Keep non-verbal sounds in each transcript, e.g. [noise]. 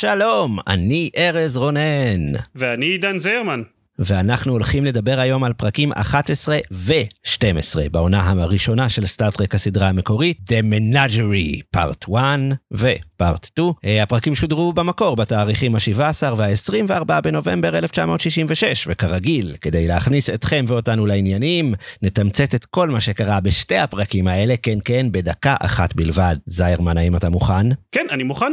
שלום, אני ארז רונן, ואני עידן זיירמן. ואנחנו הולכים לדבר היום על פרקים 11 ו-12 בעונה הראשונה של סטארט-טרק הסדרה המקורית, The Menagerie, פארט 1 ופארט 2. הפרקים שודרו במקור בתאריכים ה-17 וה-24 בנובמבר 1966, וכרגיל, כדי להכניס אתכם ואותנו לעניינים, נתמצת את כל מה שקרה בשתי הפרקים האלה, כן כן, בדקה אחת בלבד. זיירמן, האם אתה מוכן? כן, אני מוכן.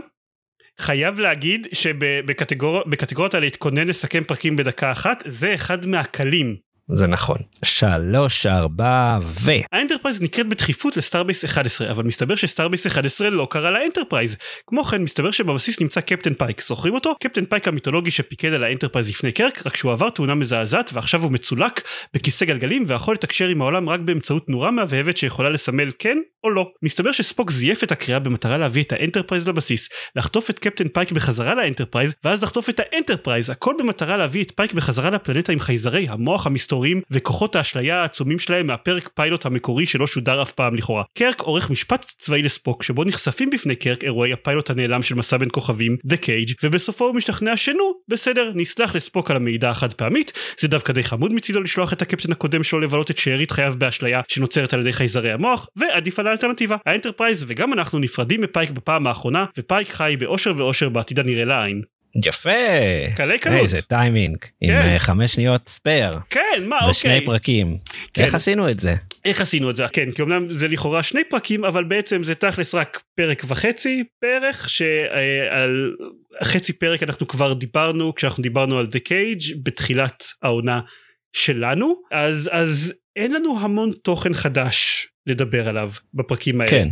חייב להגיד שבקטגוריות האלה להתכונן לסכם פרקים בדקה אחת זה אחד מהקלים זה נכון. שלוש, ארבע, ו... האנטרפרייז נקראת בדחיפות ל Starbase 11, אבל מסתבר ש Starbase 11 לא קרה לאנטרפרייז. כמו כן, מסתבר שבבסיס נמצא קפטן פייק. זוכרים אותו? קפטן פייק המיתולוגי שפיקד על האנטרפרייז לפני קרק, רק שהוא עבר תאונה מזעזעת ועכשיו הוא מצולק בכיסא גלגלים ויכול לתקשר עם העולם רק באמצעות נורה מהבהבת שיכולה לסמל כן או לא. מסתבר שספוק זייף את הקריאה במטרה להביא את האנטרפרייז לבסיס, לחטוף את קפטן פייק בחזרה לאנטרפרייז, ואז לחטוף את האנטרפרייז, הכל במטרה להביא את פייק בחזרה לפלנטה עם חייזרי המוח המסתוריים וכוחות האשליה העצומים שלהם מהפרק פיילוט המקורי שלא שודר אף פעם לכאורה. קרק עורך משפט צבאי לספוק שבו נחשפים בפני קרק אירועי הפיילוט הנעלם של מסע בין כוכבים, The Cage, ובסופו הוא משתכנע שנו, בסדר, נסלח לספוק על המעידה החד פעמית, זה דווקא די חמוד מצידו לשלוח את הקפטן הקודם שלו לבלות את שארית חייו באשליה שנוצרת על ידי חייזרי המוח, ועדיף על האלטרנטיבה. האנטרפרייז וגם אנחנו נפרדים מפייק בפעם האחרונה, ופייק חי בעושר ואושר בעתיד הנראה לעין. יפה. קלי קלות. איזה טיימינג. כן. עם אה, חמש שניות spare. כן, מה, אוקיי. ושני פרקים. כן. איך עשינו את זה? איך עשינו את זה? כן, כי אמנם זה לכאורה שני פרקים, אבל בעצם זה תכלס רק פרק וחצי בערך, שעל חצי פרק אנחנו כבר דיברנו, כשאנחנו דיברנו על The Cage, בתחילת העונה שלנו, אז, אז אין לנו המון תוכן חדש לדבר עליו בפרקים האלה. כן.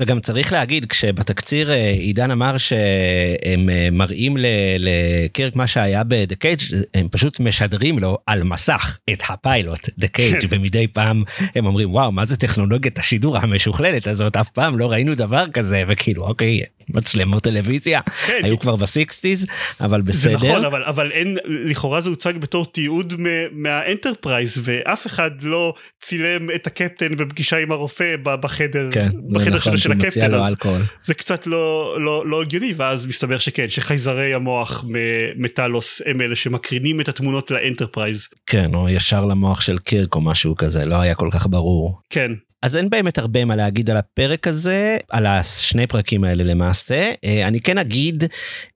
וגם צריך להגיד כשבתקציר אה, עידן אמר שהם אה, מראים לקירק מה שהיה ב "The Cage" הם פשוט משדרים לו על מסך את הפיילוט The Cage כן. ומדי פעם הם אומרים וואו מה זה טכנולוגיית השידור המשוכללת הזאת אף פעם לא ראינו דבר כזה וכאילו אוקיי מצלמות טלוויזיה כן. היו כבר ב sixties אבל בסדר. זה נכון אבל אבל אין לכאורה זה הוצג בתור תיעוד מהאנטרפרייז ואף אחד לא צילם את הקפטן בפגישה עם הרופא בחדר כן, בחדר נכון. של הקפטן אז זה קצת לא לא לא הגיוני ואז מסתבר שכן שחייזרי המוח מטאלוס הם אלה שמקרינים את התמונות לאנטרפרייז. כן או ישר למוח של קירק או משהו כזה לא היה כל כך ברור. כן אז אין באמת הרבה מה להגיד על הפרק הזה, על השני פרקים האלה למעשה. אה, אני כן אגיד,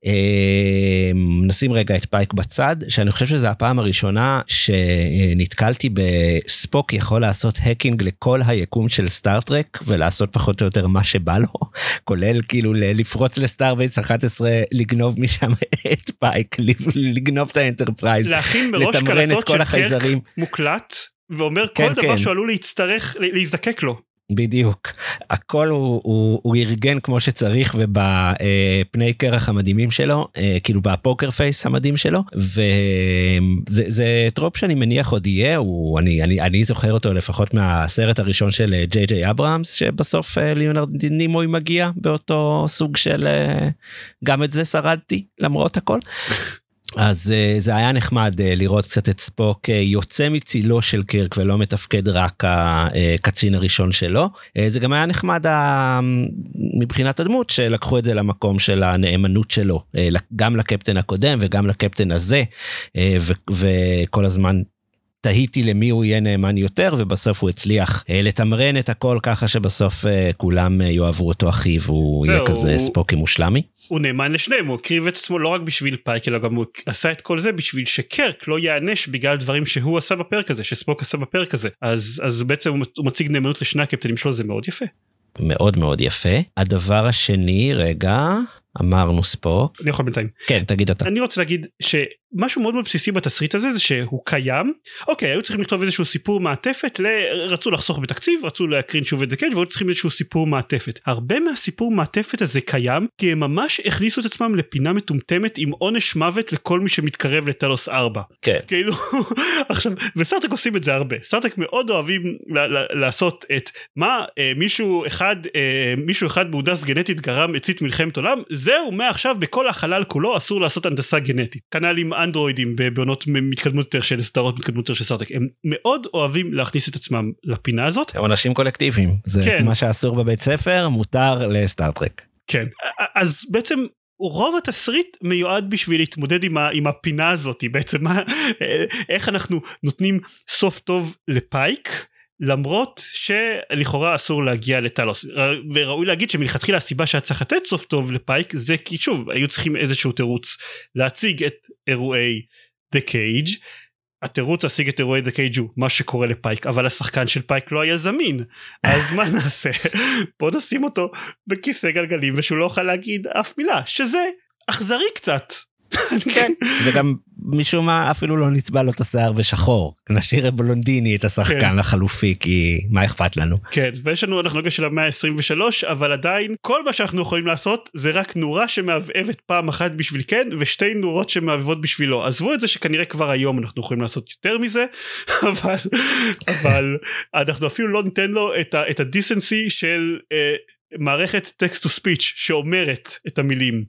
אה, נשים רגע את פייק בצד, שאני חושב שזו הפעם הראשונה שנתקלתי בספוק יכול לעשות hacking לכל היקום של סטאר-טרק ולעשות פחות או יותר מה שבא לו, [laughs] כולל כאילו לפרוץ ל Starbase 11, לגנוב משם [laughs] את פייק, לגנוב את האנטרפרייז, לתמרן את כל החייזרים. מוקלט ואומר כן, כל כן. דבר שהוא עלול להצטרך להזדקק לו. בדיוק הכל הוא, הוא, הוא ארגן כמו שצריך ובפני קרח המדהימים שלו אה, כאילו ב poker face המדהים שלו וזה trope שאני מניח עוד יהיה הוא אני אני אני זוכר אותו לפחות מהסרט הראשון של אה, ג'יי ג'יי אברהמס שבסוף אה, ליאונרד נימוי מגיע באותו סוג של גם את זה שרדתי למרות הכל אז uh, זה היה נחמד uh, לראות קצת את ספוק uh, יוצא מצילו של קירק ולא מתפקד רק הקצין הראשון שלו. זה גם היה נחמד מבחינת הדמות שלקחו את זה למקום של הנאמנות שלו, גם לקפטן הקודם וגם לקפטן הזה, וכל הזמן תהיתי למי הוא יהיה נאמן יותר ובסוף הוא הצליח uh, לתמרן את הכל ככה שבסוף uh, כולם uh, יאהבו אותו הכי והוא יהיה כזה ספוקי מושלמי. הוא נאמן לשניהם הוא הקריב את עצמו לא רק בשביל פייק אלא גם הוא עשה את כל זה בשביל שקרק לא ייענש בגלל דברים שהוא עשה בפרק הזה שספוק עשה בפרק הזה. אז אז בעצם הוא מציג נאמנות לשני הקפטנים שלו זה מאוד יפה. מאוד מאוד יפה. הדבר השני רגע אמרנו ספוק. אני יכול בינתיים. כן תגיד אתה. אני רוצה להגיד ש... משהו מאוד מאוד בסיסי בתסריט הזה זה שהוא קיים. אוקיי היו צריכים לכתוב איזשהו סיפור מעטפת ל... רצו לחסוך בתקציב רצו להקרין שוב את The Cage והיו צריכים איזשהו סיפור מעטפת. הרבה מהסיפור מעטפת הזה קיים כי הם ממש הכניסו את עצמם לפינה מטומטמת עם עונש מוות לכל מי שמתקרב לטלוס 4 כן. כאילו [laughs] עכשיו וסטארטרק עושים את זה הרבה. סטארטרק מאוד אוהבים ל- ל- לעשות את מה אה, מישהו אחד אה, מישהו אחד מהונדס גנטית גרם הצית מלחמת עולם זהו מעכשיו בכל החלל כולו אסור לעשות הנדסה גנטית. כנ"ל עם אנדרואידים בעונות מתקדמות יותר של סדרות מתקדמות יותר של סטארטרק הם מאוד אוהבים להכניס את עצמם לפינה הזאת הם אנשים קולקטיביים זה כן. מה שאסור בבית ספר מותר לסטארטרק. כן אז בעצם רוב התסריט מיועד בשביל להתמודד עם, ה, עם הפינה הזאת בעצם מה, [laughs] איך אנחנו נותנים סוף טוב לפייק למרות שלכאורה אסור להגיע לטלוס. וראוי להגיד שמלכתחילה הסיבה שהיה צריך לתת סוף טוב לפייק זה כי שוב היו צריכים איזשהו תירוץ להציג את אירועי The Cage. התירוץ להשיג את אירועי The Cage הוא מה שקורה לפייק אבל השחקן של פייק לא היה זמין. אז מה [laughs] נעשה? בוא נשים אותו בכיסא גלגלים ושהוא לא יוכל להגיד אף מילה שזה אכזרי קצת. כן. [laughs] וגם משום מה אפילו לא נצבע לו את השיער בשחור נשאיר בלונדיני את השחקן כן. החלופי כי מה אכפת לנו. כן ויש לנו הטכנולוגיה של המאה ה-23 אבל עדיין כל מה שאנחנו יכולים לעשות זה רק נורה שמהבהבת פעם אחת בשביל כן ושתי נורות שמהבהבות בשבילו עזבו את זה שכנראה כבר היום אנחנו יכולים לעשות יותר מזה [laughs] אבל אבל אנחנו אפילו לא ניתן לו את, ה, את הדיסנסי של אה, מערכת טקסט טו ספיץ' שאומרת את המילים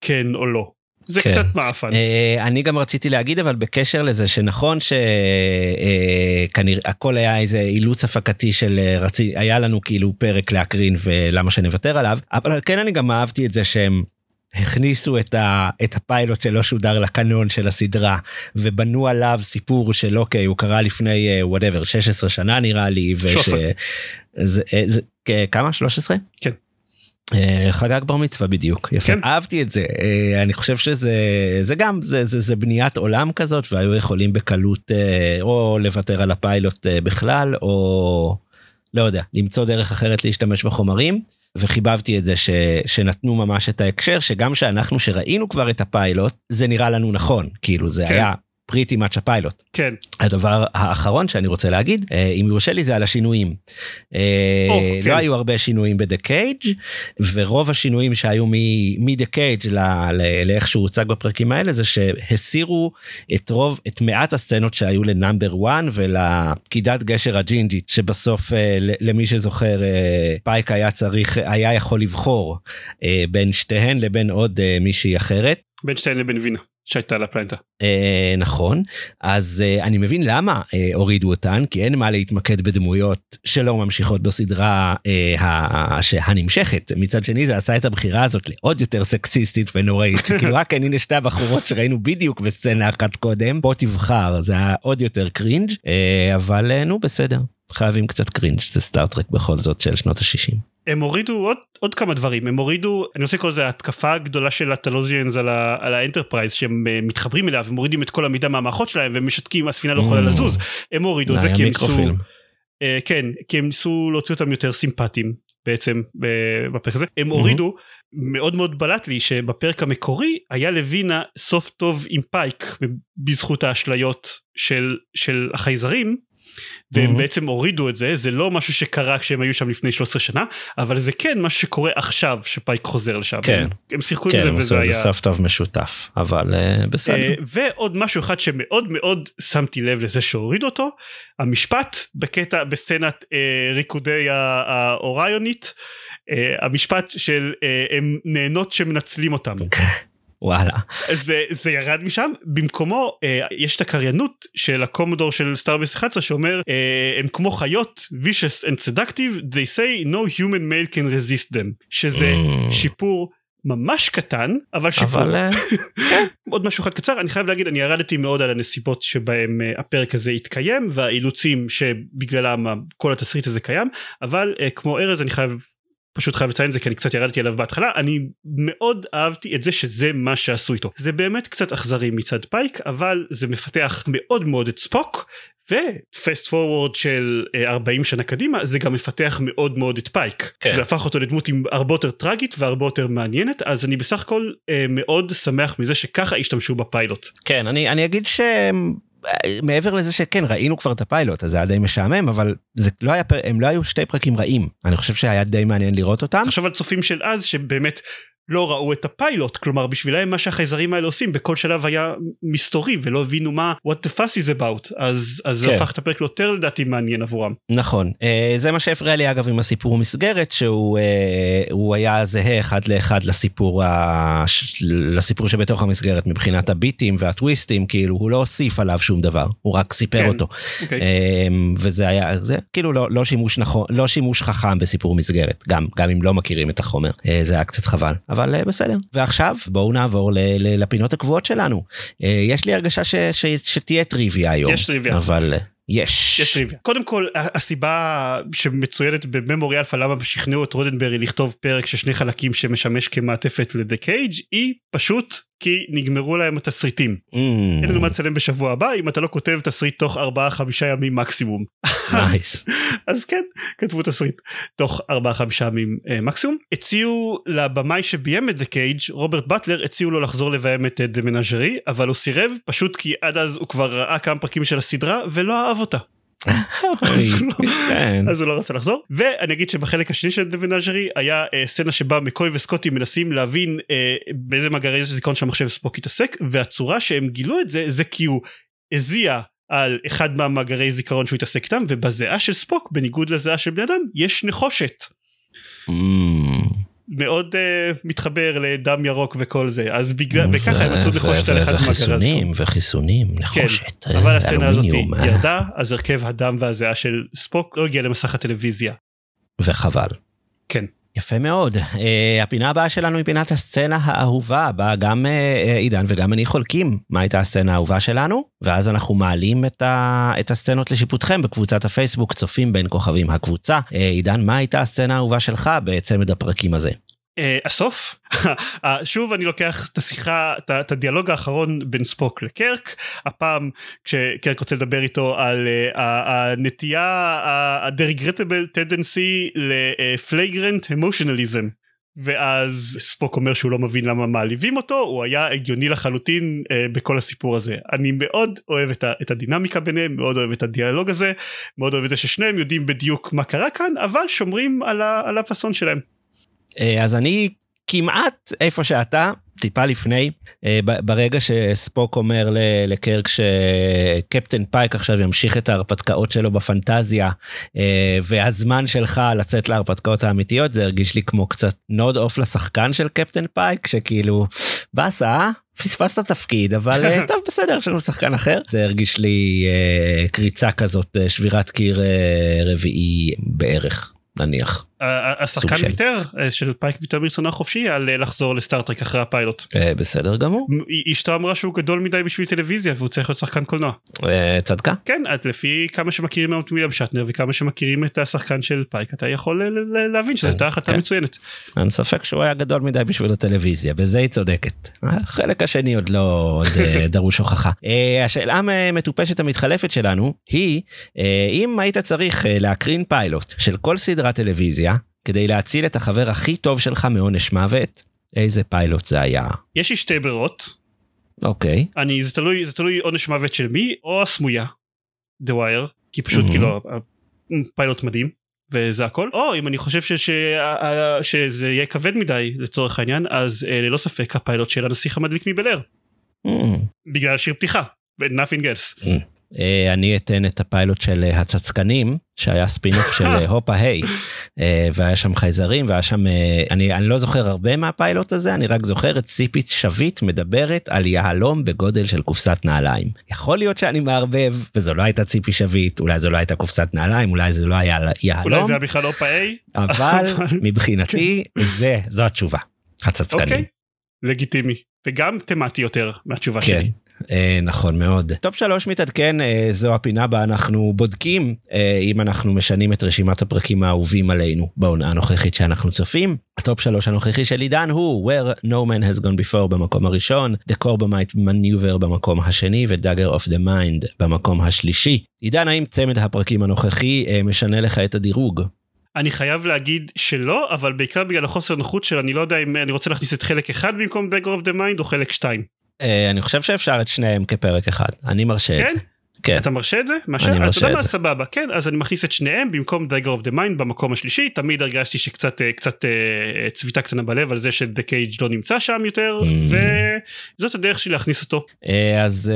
כן או לא. זה כן. קצת מעפן. אה, אני גם רציתי להגיד אבל בקשר לזה שנכון שכנראה הכל היה איזה אילוץ הפקתי של אה, רצי היה לנו כאילו פרק להקרין ולמה שנוותר עליו אבל כן אני גם אהבתי את זה שהם. הכניסו את, ה, את הפיילוט שלא שודר לקנון של הסדרה ובנו עליו סיפור של אוקיי הוא קרה לפני whatever 16 שנה נראה לי. וש, 13. זה, זה, כמה 13? כן. אה, חגג בר מצווה בדיוק יפה כן. אהבתי את זה אה, אני חושב שזה זה גם זה זה זה בניית עולם כזאת והיו יכולים בקלות אה, או לוותר על הפיילוט בכלל או לא יודע למצוא דרך אחרת להשתמש בחומרים וחיבבתי את זה ש, שנתנו ממש את ההקשר שגם שאנחנו שראינו כבר את הפיילוט זה נראה לנו נכון כאילו זה כן. היה pretty much הפיילוט. כן. הדבר האחרון שאני רוצה להגיד אה, אם יורשה לי זה על השינויים. אה, או, כן. לא היו הרבה שינויים ב The Cage ורוב השינויים שהיו מ The Cage לאיך שהוא הוצג בפרקים האלה זה שהסירו את רוב את מעט הסצנות שהיו ל Number 1 ולפקידת גשר הג'ינג'ית שבסוף אה, למי שזוכר פייק היה צריך היה יכול לבחור בין שתיהן לבין עוד מישהי אחרת. בין שתיהן לבין וינה שהייתה לפלנטה. אה, נכון. אז אה, אני מבין למה אה, הורידו אותן כי אין מה להתמקד בדמויות שלא ממשיכות בסדרה אה, ה- הנמשכת מצד שני זה עשה את הבחירה הזאת לעוד יותר סקסיסטית ונוראית [laughs] שכאילו רק הנה שתי הבחורות שראינו בדיוק בסצנה אחת קודם. בוא תבחר זה היה עוד יותר cringe אה, אבל אה, נו בסדר חייבים קצת cringe זה סטארטרק בכל זאת של שנות ה-60. הם הורידו עוד, עוד כמה דברים הם הורידו אני רוצה לקרוא לזה ההתקפה הגדולה של ה Talosians על, ה- על האנטרפרייז שהם אה, מתחברים אליה ומורידים את כל המידע מהמערכות שלהם ומשתקים הספינה לא יכולה Mm. לזוז הם הורידו את זה כי הם ניסו מיקרופילם. אה, כן כי הם ניסו להוציא אותם יותר סימפטיים בעצם ב- בפרק הזה הם הורידו מאוד מאוד בלט לי שבפרק המקורי היה לווינה סוף טוב עם פייק בזכות האשליות של של החייזרים והם Mhm. בעצם הורידו את זה זה לא משהו שקרה כשהם היו שם לפני 13 שנה אבל זה כן משהו שקורה עכשיו שפייק חוזר לשם כן. הם, הם שיחקו כן עם זה הם וזה עשו את היה זה סוף טוב משותף אבל אה, בסדר. אה, ועוד משהו אחד שמאוד מאוד שמתי לב לזה שהוריד אותו המשפט בקטע בסצנת אה, ריקודי האוריונית אה, המשפט של אה, הם נהנות שמנצלים אותם וואלה. זה, זה ירד משם במקומו אה, יש את הקריינות של הקומודור של סטארביס 11 שאומר אה, הם כמו חיות vicious and seductive they say no human male can resist them שזה Mm. שיפור ממש קטן אבל שיפור אבל אה, [laughs] עוד משהו אחד קצר אני חייב להגיד אני ירדתי מאוד על הנסיבות שבהם אה, הפרק הזה התקיים והאילוצים שבגללם כל התסריט הזה קיים אבל אה, כמו ארז אני חייב פשוט חייב לציין את זה כי אני קצת ירדתי עליו בהתחלה אני מאוד אהבתי את זה שזה מה שעשו איתו זה באמת קצת אכזרי מצד פייק אבל זה מפתח מאוד מאוד את ספוק ו fast forward של אה, 40 שנה קדימה זה גם מפתח מאוד מאוד את פייק. כן. זה הפך אותו לדמות עם הרבה יותר טראגית והרבה יותר מעניינת אז אני בסך הכל אה, מאוד שמח מזה שככה השתמשו בפיילוט. כן, אני, אני אגיד ש... מעבר לזה שכן ראינו כבר את הפיילוט אז זה היה די משעמם אבל זה לא היה. הם לא היו שתי פרקים רעים אני חושב שהיה די מעניין לראות אותם תחשוב על צופים של אז שבאמת לא ראו את הפיילוט כלומר בשבילם מה שהחייזרים האלה עושים בכל שלב היה מסתורי ולא הבינו מה what the fuss is about אז אז זה כן. הפך את הפרק ליותר לדעתי מעניין עבורם. נכון אה, זה מה שהפריע לי אגב עם הסיפור מסגרת שהוא אה, הוא היה זהה אחד לאחד לסיפור ה... לסיפור שבתוך המסגרת מבחינת הביטים והטוויסטים כאילו הוא לא הוסיף עליו שום דבר הוא רק סיפר כן. אותו אוקיי. אמ, וזה היה זה כאילו לא לא שימוש נכון לא שימוש חכם בסיפור מסגרת גם גם אם לא מכירים את החומר אה, זה היה קצת חבל אבל אה, בסדר ועכשיו בואו נעבור ל- ל- לפינות הקבועות שלנו אה, יש לי הרגשה ש, ש, שתהיה טריוויה היום יש טריוויה. אבל אה, יש יש טריוויה. קודם כל הסיבה שמצוינת ב Memory Alpha למה שכנעו את רודנברי לכתוב פרק של שני חלקים שמשמש כמעטפת ל The Cage היא פשוט כי נגמרו להם התסריטים. Mm, אין לנו מה לצלם בשבוע הבא אם אתה לא כותב תסריט תוך 4-5 ימים מקסימום. [laughs] אז כן כתבו תסריט תוך 4-5 ימים אה, מקסימום. הציעו לבמאי שביים את The Cage רוברט באטלר הציעו לו לחזור לביים את The Menagerie אבל הוא סירב פשוט כי עד אז הוא כבר ראה כמה פרקים של הסדרה ולא אהב אותה. אז הוא לא- כן. אז הוא לא רצה לחזור ואני אגיד שבחלק השני של The Menagerie היה אה, סצנה שבה מקוי וסקוטי מנסים להבין אה, באיזה מאגרי זיכרון של המחשב ספוק התעסק והצורה שהם גילו את זה זה כי הוא הזיע על אחד מהמאגרי זיכרון שהוא התעסק איתם ובזיעה של ספוק בניגוד לזיעה של בני אדם יש נחושת Mm. מאוד uh, מתחבר לדם ירוק וכל זה אז בגלל וככה הם מצאו ו- נחושת על אחד מהמאגרי וחיסונים. וחיסונים נחושת כן, אבל הסצנה הזאת אה, ירדה אז הרכב הדם והזיעה של ספוק לא הגיע למסך הטלוויזיה. וחבל. יפה מאוד. Uh, הפינה הבאה שלנו היא פינת הסצנה האהובה, בה גם uh, עידן וגם אני חולקים מה הייתה הסצנה האהובה שלנו, ואז אנחנו מעלים את, ה, את הסצנות לשיפוטכם בקבוצת הפייסבוק, צופים בין כוכבים הקבוצה. Uh, עידן, מה הייתה הסצנה האהובה שלך בצמד הפרקים הזה? אה, הסוף. [laughs] אה, שוב אני לוקח את השיחה את הדיאלוג האחרון בין ספוק לקרק. הפעם כשקרק רוצה לדבר איתו על ה- הנטייה ה-the regrettable tendency ל-flagrant emotionalism. ואז ספוק אומר שהוא לא מבין למה מעליבים אותו הוא היה הגיוני לחלוטין אה, בכל הסיפור הזה. אני מאוד אוהב את, ה- את הדינמיקה ביניהם מאוד אוהב את הדיאלוג הזה מאוד אוהב את זה ששניהם יודעים בדיוק מה קרה כאן אבל שומרים על, ה- על הפאסון שלהם. אה, אז אני כמעט איפה שאתה, טיפה לפני, אה, ברגע שספוק אומר לקרק שקפטן פייק עכשיו ימשיך את ההרפתקאות שלו בפנטזיה, אה, והזמן שלך לצאת להרפתקאות האמיתיות, זה הרגיש לי כמו קצת nod off לשחקן של קפטן פייק, שכאילו, באסה, אה? פספסת תפקיד, אבל טוב, בסדר, יש לנו שחקן אחר. זה הרגיש לי קריצה כזאת, שבירת קיר רביעי בערך, נניח. השחקן. ויתר אה, של פייק ויתר מרצונו החופשי על לחזור לסטארטרק אחרי הפיילוט. אה, בסדר גמור. אשתו אמרה שהוא גדול מדי בשביל טלוויזיה והוא צריך להיות שחקן קולנוע. אה, צדקה. כן אז לפי כמה שמכירים את וויליאם שאטנר וכמה שמכירים את השחקן של פייק אתה יכול להבין שזו כן, הייתה החלטה כן. מצוינת. אין ספק שהוא היה גדול מדי בשביל הטלוויזיה, בזה היא צודקת. החלק השני עוד לא [laughs] דרוש הוכחה. השאלה המטופשת המתחלפת שלנו היא, אם היית צריך להקרין פיילוט של כל סדרת טלוויזיה, כדי להציל את החבר הכי טוב שלך מעונש מוות, איזה פיילוט זה היה? יש לי שתי ברירות אוקיי. אני זה תלוי זה תלוי עונש מוות של מי או הסמויה. The Wire כי פשוט Mhm. כאילו פיילוט מדהים. וזה הכל או אם אני חושב ש, ש, ה- שזה יהיה כבד מדי לצורך העניין אז אה, ללא ספק הפיילוט של הנסיך המדליק מבל אר Mm. בגלל שיר פתיחה ו-nothing else. אה, אני אתן את הפיילוט של אה, הצצקנים שהיה ספינוף של אה, הופה היי אה, והיה שם חייזרים והיה שם אה, אני אני לא זוכר הרבה מהפיילוט הזה אני רק זוכר את ציפית שביט מדברת על יהלום בגודל של קופסת נעליים יכול להיות שאני מערבב וזו לא הייתה ציפי שביט אולי זו לא הייתה קופסת נעליים אולי זה לא היה אולי יהלום זה היה בכלל אופה איי? אבל מבחינתי זה זו התשובה הצצקנים אוקיי. לגיטימי וגם תמטי יותר מהתשובה כן. שלי. אה, נכון מאוד. טופ שלוש מתעדכן, אה, זו הפינה בה אנחנו בודקים אה, אם אנחנו משנים את רשימת הפרקים האהובים עלינו בעונה הנוכחית שאנחנו צופים. הטופ שלוש הנוכחי של עידן הוא where no man has gone before במקום הראשון, the corbomite maneuver במקום השני ו- Dagger of the mind במקום השלישי. עידן, האם צמד הפרקים הנוכחי אה, משנה לך את הדירוג? אני חייב להגיד שלא, אבל בעיקר בגלל החוסר נוחות של אני לא יודע אם אני רוצה להכניס את חלק אחד במקום Dugger of the Mind או חלק שתיים. אני חושב שאפשר את שניהם כפרק אחד, אני מרשה את כן? זה. כן. אתה מרשה את זה? אני מרשה אתה יודע את זה. סבבה כן אז אני מכניס את שניהם במקום Dagger of the Mind במקום השלישי תמיד הרגשתי שקצת אה, קצת אה, צביטה קטנה בלב על זה שדה קייג' לא נמצא שם יותר Mm. וזאת הדרך שלי להכניס אותו אה, אז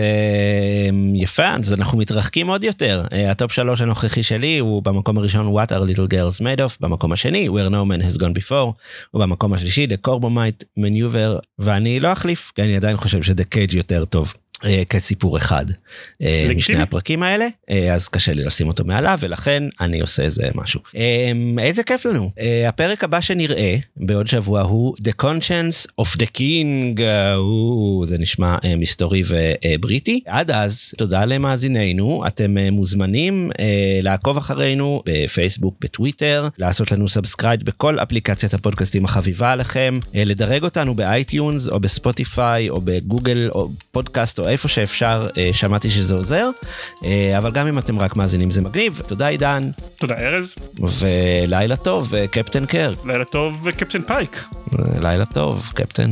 יפה, אז אנחנו מתרחקים עוד יותר. הטופ שלוש הנוכחי שלי הוא במקום הראשון What are little girls made of, במקום השני Where no man has gone before, ובמקום השלישי The Corbomite Maneuver, ואני לא אחליף, כי אני עדיין חושב ש The Cage יותר טוב. אה, כסיפור אחד אה. משני הפרקים האלה. אה, אז קשה לי לשים אותו מעליו ולכן אני עושה איזה משהו. אה, איזה כיף לנו. הפרק הבא שנראה בעוד שבוע הוא The Conscience of the King. או, זה נשמע מסתורי ובריטי עד אז תודה למאזיננו. אתם מוזמנים לעקוב אחרינו בפייסבוק בטוויטר לעשות לנו subscribe בכל אפליקציית הפודקאסטים החביבה עליכם לדרג אותנו ב iTunes או בספוטיפיי או בגוגל או פודקאסט או איפה שאפשר אה, שמעתי שזה עוזר אה, אבל גם אם אתם רק מאזינים זה מגניב. תודה עידן. תודה ארז. ולילה טוב אה, קפטן קרק לילה טוב קפטן פייק. לילה טוב קפטן.